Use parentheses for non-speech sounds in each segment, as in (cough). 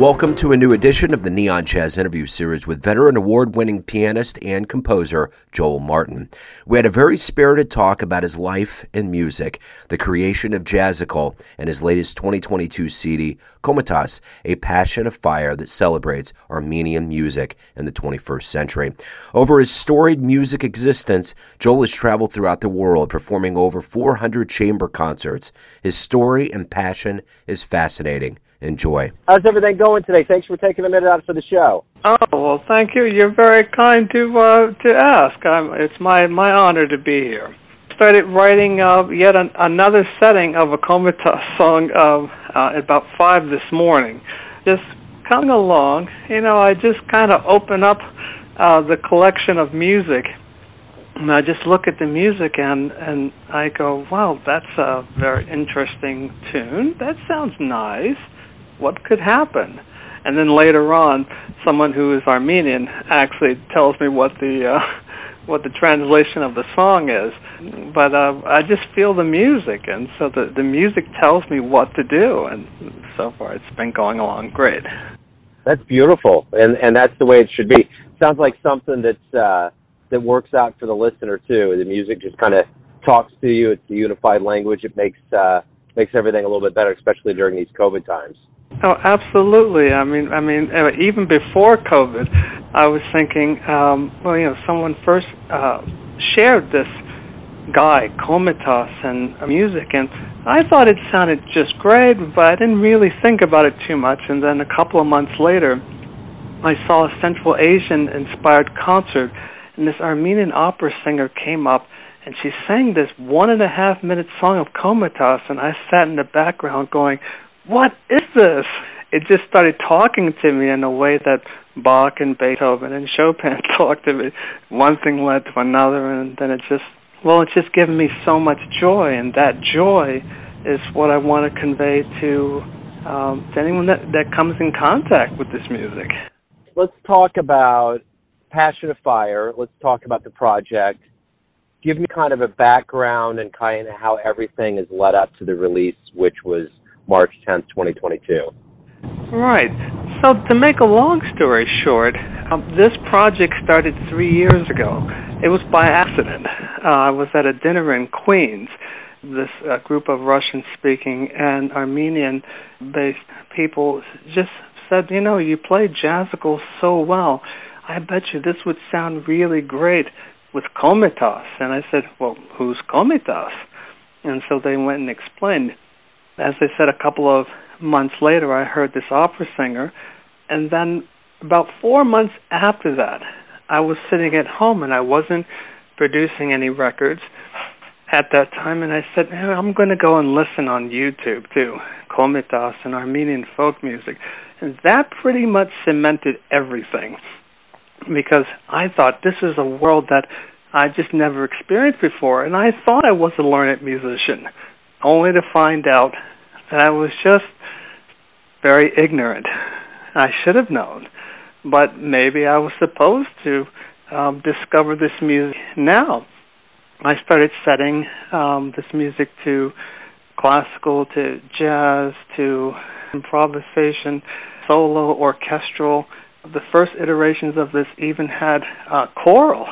Welcome to a new edition of the Neon Jazz interview series with veteran award winning pianist and composer Joel Martin. We had a very spirited talk about his life and music, the creation of Jazzical, and his latest 2022 CD, Komitas, a passion of fire that celebrates Armenian music in the 21st century. Over his storied music existence, Joel has traveled throughout the world, performing over 400 chamber concerts. His story and passion is fascinating. Enjoy. How's everything going today? Thanks for taking a minute out for the show. Oh well, thank you. You're very kind to uh, to ask. I'm, it's my my honor to be here. Started writing uh, yet an, another setting of a Komitas (laughs) song uh, uh, about five this morning. Just coming along, you know, I just kind of open up uh, the collection of music and I just look at the music and and I go, wow, that's a very interesting tune. That sounds nice what could happen? And then later on, someone who is Armenian actually tells me what the uh, (laughs) what the translation of the song is. But uh, I just feel the music, and so the the music tells me what to do. And so far, it's been going along great. That's beautiful, and and that's the way it should be. Sounds like something that's uh, that works out for the listener too. The music just kind of talks to you. It's a unified language. It makes uh, makes everything a little bit better, especially during these COVID times. Oh, absolutely. I mean, I mean, uh, even before COVID, I was thinking, um, well, you know, someone first uh, shared this guy, Komitas, and music, and I thought it sounded just great, but I didn't really think about it too much. And then a couple of months later, I saw a Central Asian-inspired concert, and this Armenian opera singer came up, and she sang this one and a half minute song of Komitas, and I sat in the background going, what is this? It just started talking to me in a way that Bach and Beethoven and Chopin (laughs) talked to me. One thing led to another, and then it just, well, it's just given me so much joy, and that joy is what I want to convey to, um, to anyone that, that comes in contact with this music. Let's talk about Passion of Fire. Let's talk about the project. Give me kind of a background and kind of how everything is led up to the release, which was March 10th, 2022. Right. So to make a long story short, um, this project started three years ago. It was by accident. Uh, I was at a dinner in Queens. This uh, group of Russian-speaking and Armenian-based people just said, you know, you play jazzical so well. I bet you this would sound really great with Komitas. And I said, well, who's Komitas? And so they went and explained as I said, a couple of months later, I heard this opera singer, and then about four months after that, I was sitting at home and I wasn't producing any records at that time, and I said, I'm going to go and listen on YouTube too, Komitas and Armenian folk music, and that pretty much cemented everything because I thought this is a world that I just never experienced before, and I thought I was a learned musician, only to find out that I was just very ignorant. I should have known, but maybe I was supposed to um, discover this music now. I started setting um, this music to classical, to jazz, to improvisation, solo, orchestral. The first iterations of this even had uh, choral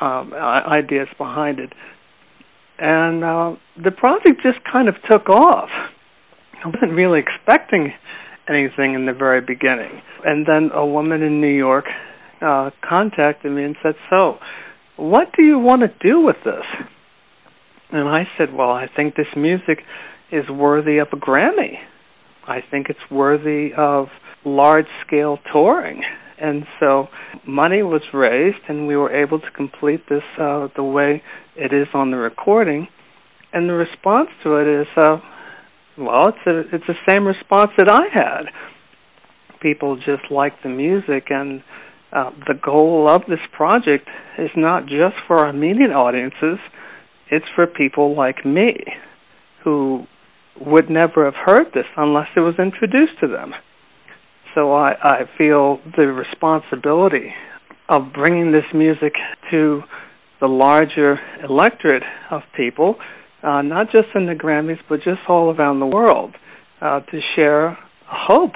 um, ideas behind it. And uh, the project just kind of took off. I wasn't really expecting anything in the very beginning. And then a woman in New York uh, contacted me and said, So, what do you want to do with this? And I said, Well, I think this music is worthy of a Grammy. I think it's worthy of large scale touring. And so money was raised, and we were able to complete this uh, the way it is on the recording. And the response to it is, uh, well, it's a, it's the same response that I had. People just like the music, and uh, the goal of this project is not just for Armenian audiences; it's for people like me, who would never have heard this unless it was introduced to them. So I, I feel the responsibility of bringing this music to the larger electorate of people uh, not just in the Grammys, but just all around the world, uh, to share hope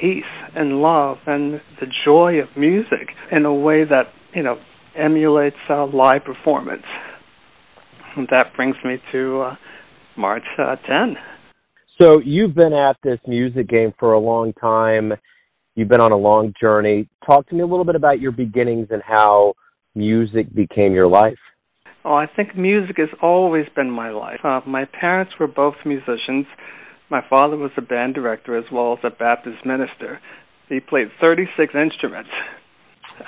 peace and love and the joy of music in a way that, you know, emulates uh, live performance. And that brings me to uh, March uh, 10. So you've been at this music game for a long time. You've been on a long journey. Talk to me a little bit about your beginnings and how music became your life. Oh, I think music has always been my life. Uh, my parents were both musicians. My father was a band director as well as a Baptist minister. He played 36 instruments.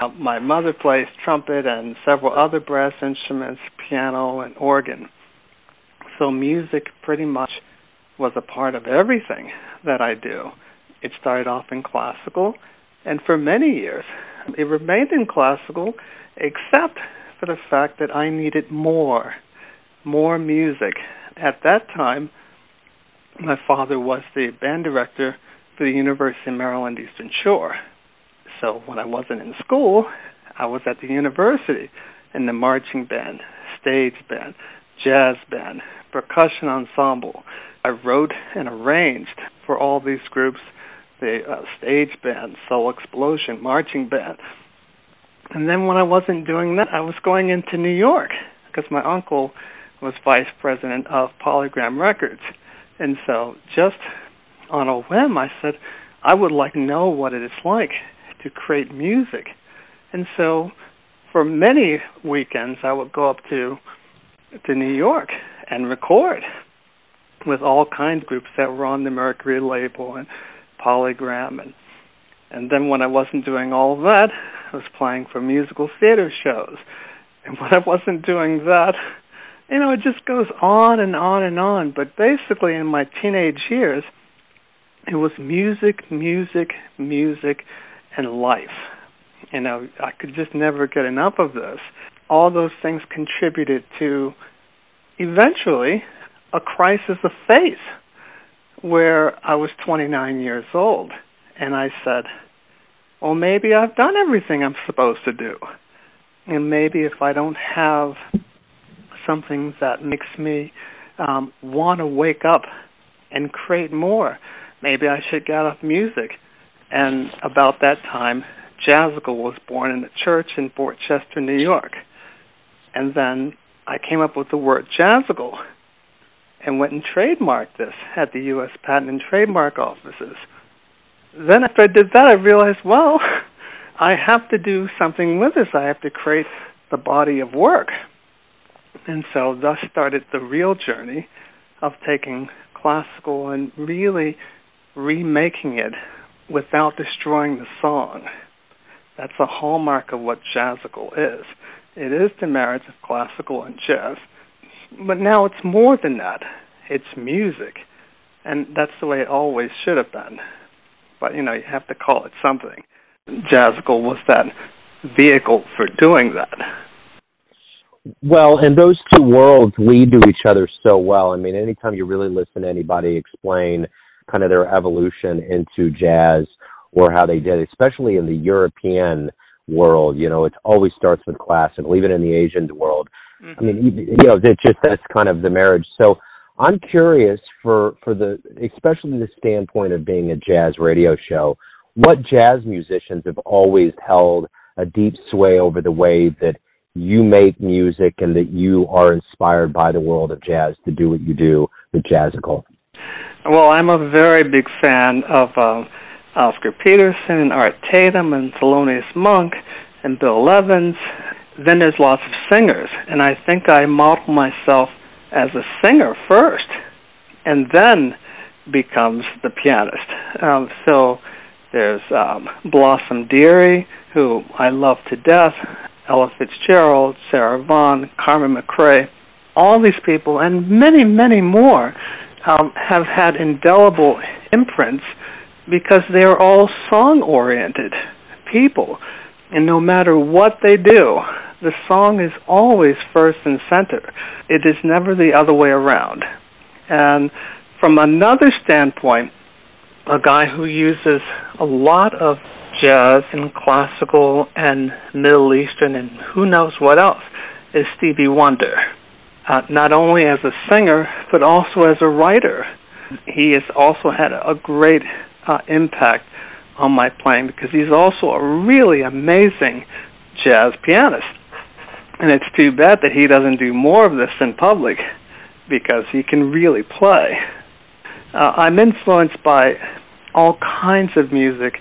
Uh, my mother plays trumpet and several other brass instruments, piano and organ. So music pretty much was a part of everything that I do. It started off in classical, and for many years it remained in classical, except for the fact that I needed more, more music. At that time, my father was the band director for the University of Maryland Eastern Shore. So when I wasn't in school, I was at the university in the marching band, stage band, jazz band, percussion ensemble. I wrote and arranged for all these groups the uh, stage band, Soul Explosion, marching band. And then when I wasn't doing that, I was going into New York because my uncle was vice president of Polygram Records. And so just on a whim, I said, I would like to know what it is like to create music. And so for many weekends, I would go up to to New York and record with all kinds of groups that were on the Mercury label and Polygram and and then when I wasn't doing all that, I was playing for musical theater shows. And when I wasn't doing that, you know, it just goes on and on and on. But basically, in my teenage years, it was music, music, music, and life. You know, I could just never get enough of this. All those things contributed to eventually a crisis of faith where I was 29 years old and I said, well, maybe I've done everything I'm supposed to do. And maybe if I don't have something that makes me um, want to wake up and create more, maybe I should get off music. And about that time, Jazzical was born in a church in Port Chester, New York. And then I came up with the word Jazzical and went and trademarked this at the U.S. Patent and Trademark offices. Then after I did that, I realized, well, (laughs) I have to do something with this. I have to create the body of work. And so thus started the real journey of taking classical and really remaking it without destroying the song. That's a hallmark of what jazzical is. It is the marriage of classical and jazz. But now it's more than that. It's music. And that's the way it always should have been. But, you know, you have to call it something. Jazzical was that vehicle for doing that. Well, and those two worlds lead to each other so well. I mean, anytime you really listen to anybody explain kind of their evolution into jazz or how they did, especially in the European world, you know, it always starts with classical, even in the Asian world. Mm-hmm. I mean, you know, it's just that's kind of the marriage. So I'm curious for for the especially the standpoint of being a jazz radio show, what jazz musicians have always held a deep sway over the way that you make music and that you are inspired by the world of jazz to do what you do with Jazzical? Well, I'm a very big fan of um, Oscar Peterson and Art Tatum and Thelonious Monk and Bill Evans. Then there's lots of singers, and I think I model myself as a singer first, and then becomes the pianist. Um, so there's um, Blossom Dearie, who I love to death, Ella Fitzgerald, Sarah Vaughan, Carmen McRae. All these people, and many, many more, um, have had indelible imprints because they are all song oriented people. And no matter what they do, the song is always first and center. It is never the other way around. And from another standpoint, a guy who uses a lot of jazz and classical and Middle Eastern and who knows what else is Stevie Wonder. Uh, not only as a singer, but also as a writer. He has also had a great uh, impact on my playing because he's also a really amazing jazz pianist. And it's too bad that he doesn't do more of this in public because he can really play. Uh, I'm influenced by all kinds of music,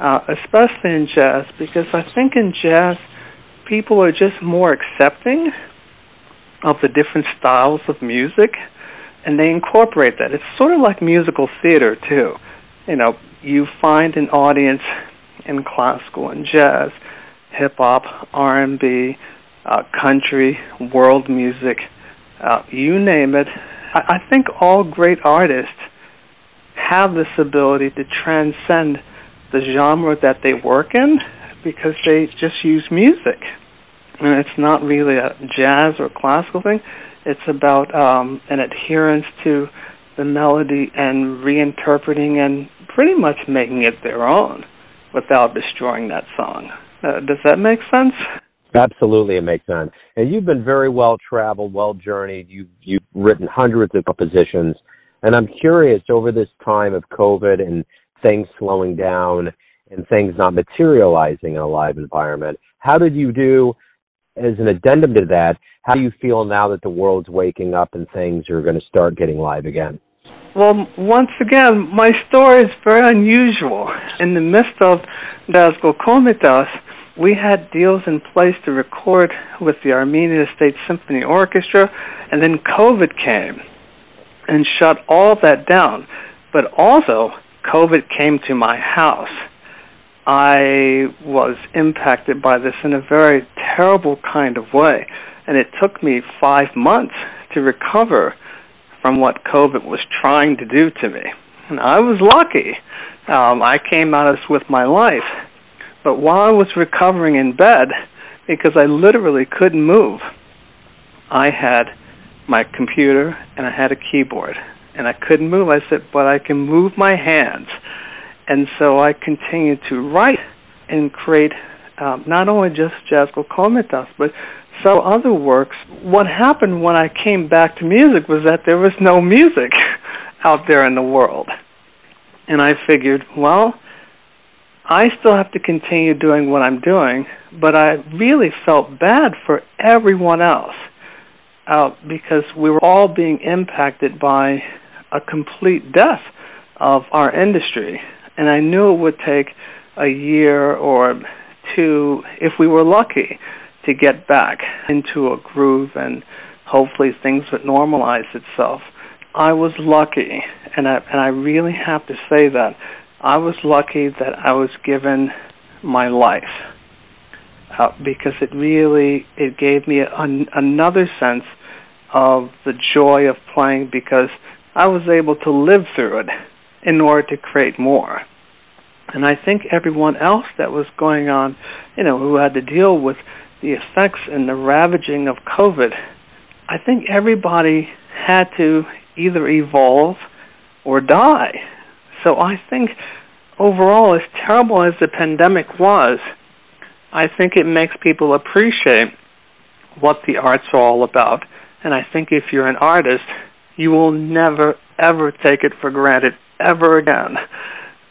uh, especially in jazz, because I think in jazz people are just more accepting of the different styles of music and they incorporate that. It's sort of like musical theater too. You know, you find an audience in classical and jazz, hip hop, R&B, uh, country, world music, uh, you name it. I, I think all great artists have this ability to transcend the genre that they work in because they just use music. And it's not really a jazz or classical thing. It's about um, an adherence to the melody and reinterpreting and pretty much making it their own without destroying that song. Uh, does that make sense? Absolutely, it makes sense. And you've been very well traveled, well journeyed. You've you've written hundreds of compositions, and I'm curious over this time of COVID and things slowing down and things not materializing in a live environment. How did you do? As an addendum to that, how do you feel now that the world's waking up and things are going to start getting live again? Well, once again, my story is very unusual. In the midst of Jazzical Komitas, we had deals in place to record with the Armenia State Symphony Orchestra, and then COVID came and shut all that down. But also, COVID came to my house. I was impacted by this in a very terrible kind of way, and it took me five months to recover from what COVID was trying to do to me. And I was lucky. Um, I came out of this with my life but while I was recovering in bed, because I literally couldn't move, I had my computer and I had a keyboard. And I couldn't move. I said, but I can move my hands. And so I continued to write and create um, not only just Jazzical Komitas, but some other works. What happened when I came back to music was that there was no music (laughs) out there in the world. And I figured, well, I still have to continue doing what I'm doing, but I really felt bad for everyone else uh, because we were all being impacted by a complete death of our industry. And I knew it would take a year or two, if we were lucky, to get back into a groove and hopefully things would normalize itself. I was lucky, and I and I really have to say that I was lucky that I was given my life uh, because it really it gave me an, another sense of the joy of playing because I was able to live through it in order to create more. And I think everyone else that was going on, you know, who had to deal with the effects and the ravaging of COVID, I think everybody had to either evolve or die. So I think overall, as terrible as the pandemic was, I think it makes people appreciate what the arts are all about. And I think if you're an artist, you will never, ever take it for granted ever again.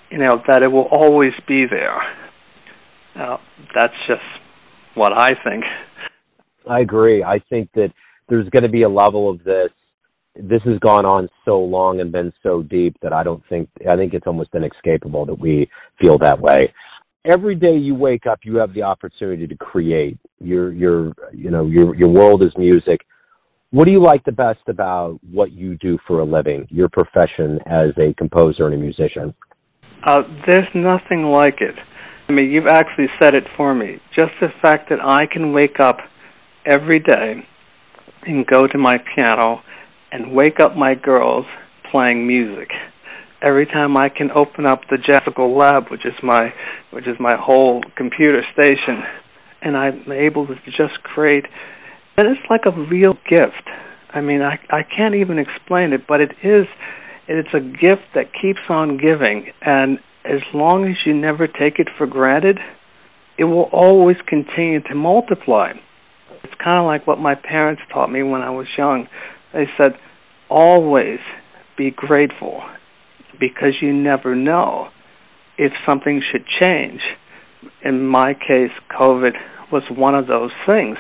You know, that it will always be there. Uh, that's just what I think. I agree. I think that there's going to be a level of this this has gone on so long and been so deep that I don't think I think it's almost inescapable that we feel that way. Every day you wake up, you have the opportunity to create. Your your you know your your world is music. What do you like the best about what you do for a living, your profession as a composer and a musician? Uh, there's nothing like it. I mean, you've actually said it for me. Just the fact that I can wake up every day and go to my piano and wake up my girls playing music. Every time I can open up the Jazzical Lab, which is my which is my whole computer station, and I'm able to just create, and it's like a real gift. I mean, I I can't even explain it, but it is it's a gift that keeps on giving, and as long as you never take it for granted, it will always continue to multiply. It's kind of like what my parents taught me when I was young. They said, always be grateful because you never know if something should change. In my case, COVID was one of those things.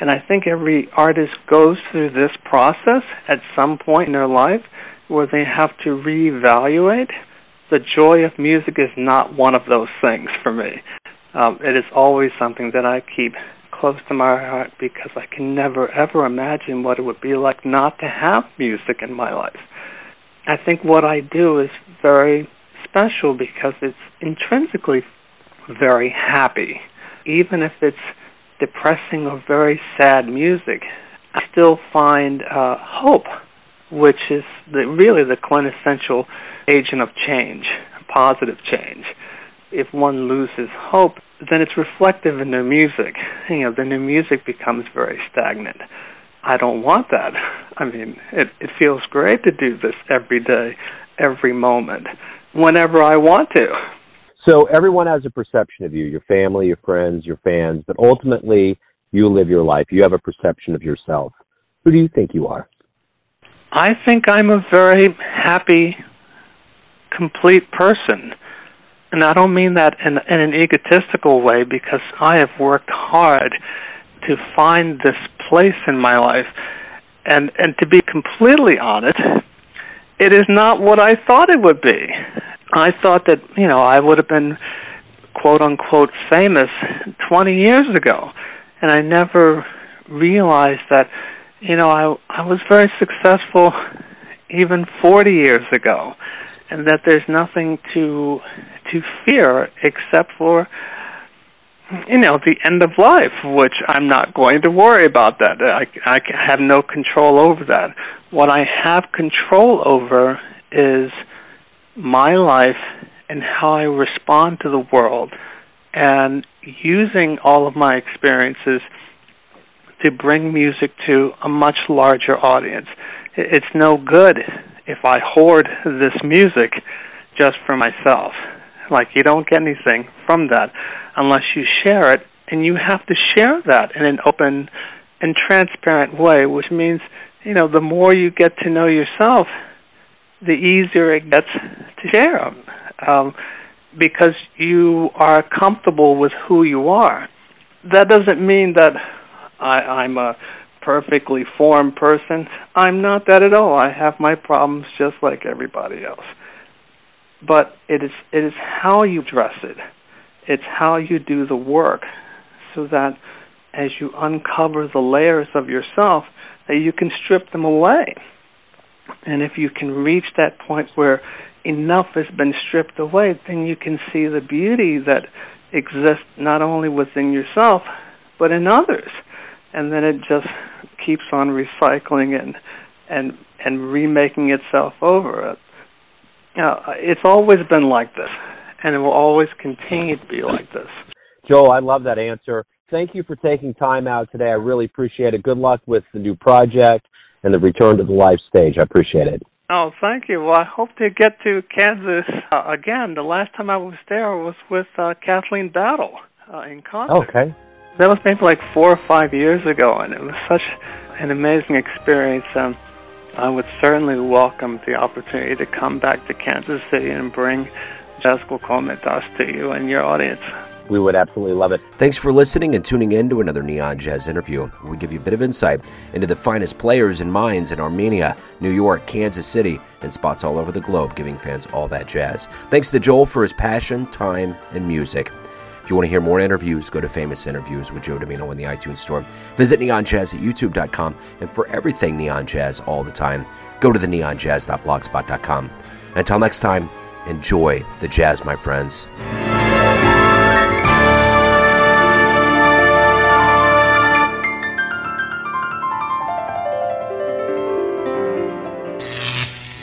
And I think every artist goes through this process at some point in their life where they have to reevaluate. The joy of music is not one of those things for me. Um, it is always something that I keep close to my heart because I can never ever imagine what it would be like not to have music in my life. I think what I do is very special because it's intrinsically very happy. Even if it's depressing or very sad music, I still find uh, hope, which is the, really the quintessential agent of change, positive change. If one loses hope, then it's reflective in their music. You know, then their music becomes very stagnant. I don't want that. I mean, it it feels great to do this every day, every moment, whenever I want to. So everyone has a perception of you, your family, your friends, your fans, but ultimately you live your life. You have a perception of yourself. Who do you think you are? I think I'm a very happy, complete person. And I don't mean that in, in an egotistical way because I have worked hard to find this place in my life. And and to be completely honest, it is not what I thought it would be. I thought that, you know, I would have been quote unquote famous 20 years ago. And I never realized that, you know, I I was very successful even 40 years ago. And that there's nothing to to fear except for you know the end of life which i'm not going to worry about that. I i have no control over that. What i have control over is my life and how i respond to the world. And using all of my experiences to bring music to a much larger audience. It's no good if i hoard this music just for myself. Like you don't get anything from that unless you share it, and you have to share that in an open and transparent way, which means you know the more you get to know yourself, the easier it gets to share them um, because you are comfortable with who you are. That doesn't mean that I, I'm a perfectly formed person. I'm not that at all. I have my problems just like everybody else but it is it is how you dress it. It's how you do the work so that as you uncover the layers of yourself that you can strip them away. And if you can reach that point where enough has been stripped away, then you can see the beauty that exists not only within yourself but in others. And then it just keeps on recycling and and and remaking itself over. Uh, it's always been like this, and it will always continue to be like this. Joel, I love that answer. Thank you for taking time out today. I really appreciate it. Good luck with the new project and the return to the live stage. I appreciate it. Oh, thank you. Well, I hope to get to Kansas uh, again. The last time I was there was with uh, Kathleen Battle uh, in concert. Okay. That was maybe like four or five years ago, and it was such an amazing experience. Um, I would certainly welcome the opportunity to come back to Kansas City and bring Jazzical Komitas to you and your audience. We would absolutely love it. Thanks for listening and tuning in to another Neon Jazz interview. We give you a bit of insight into the finest players and minds in Armenia, New York, Kansas City, and spots all over the globe, giving fans all that jazz. Thanks to Joel for his passion, time, and music. If you want to hear more interviews, go to Famous Interviews with Joe Dimino in the iTunes Store. Visit neonjazz at youtube.com. And for everything Neon Jazz all the time, go to the neonjazz.blogspot.com. Until next time, enjoy the jazz, my friends.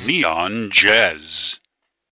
Neon Jazz.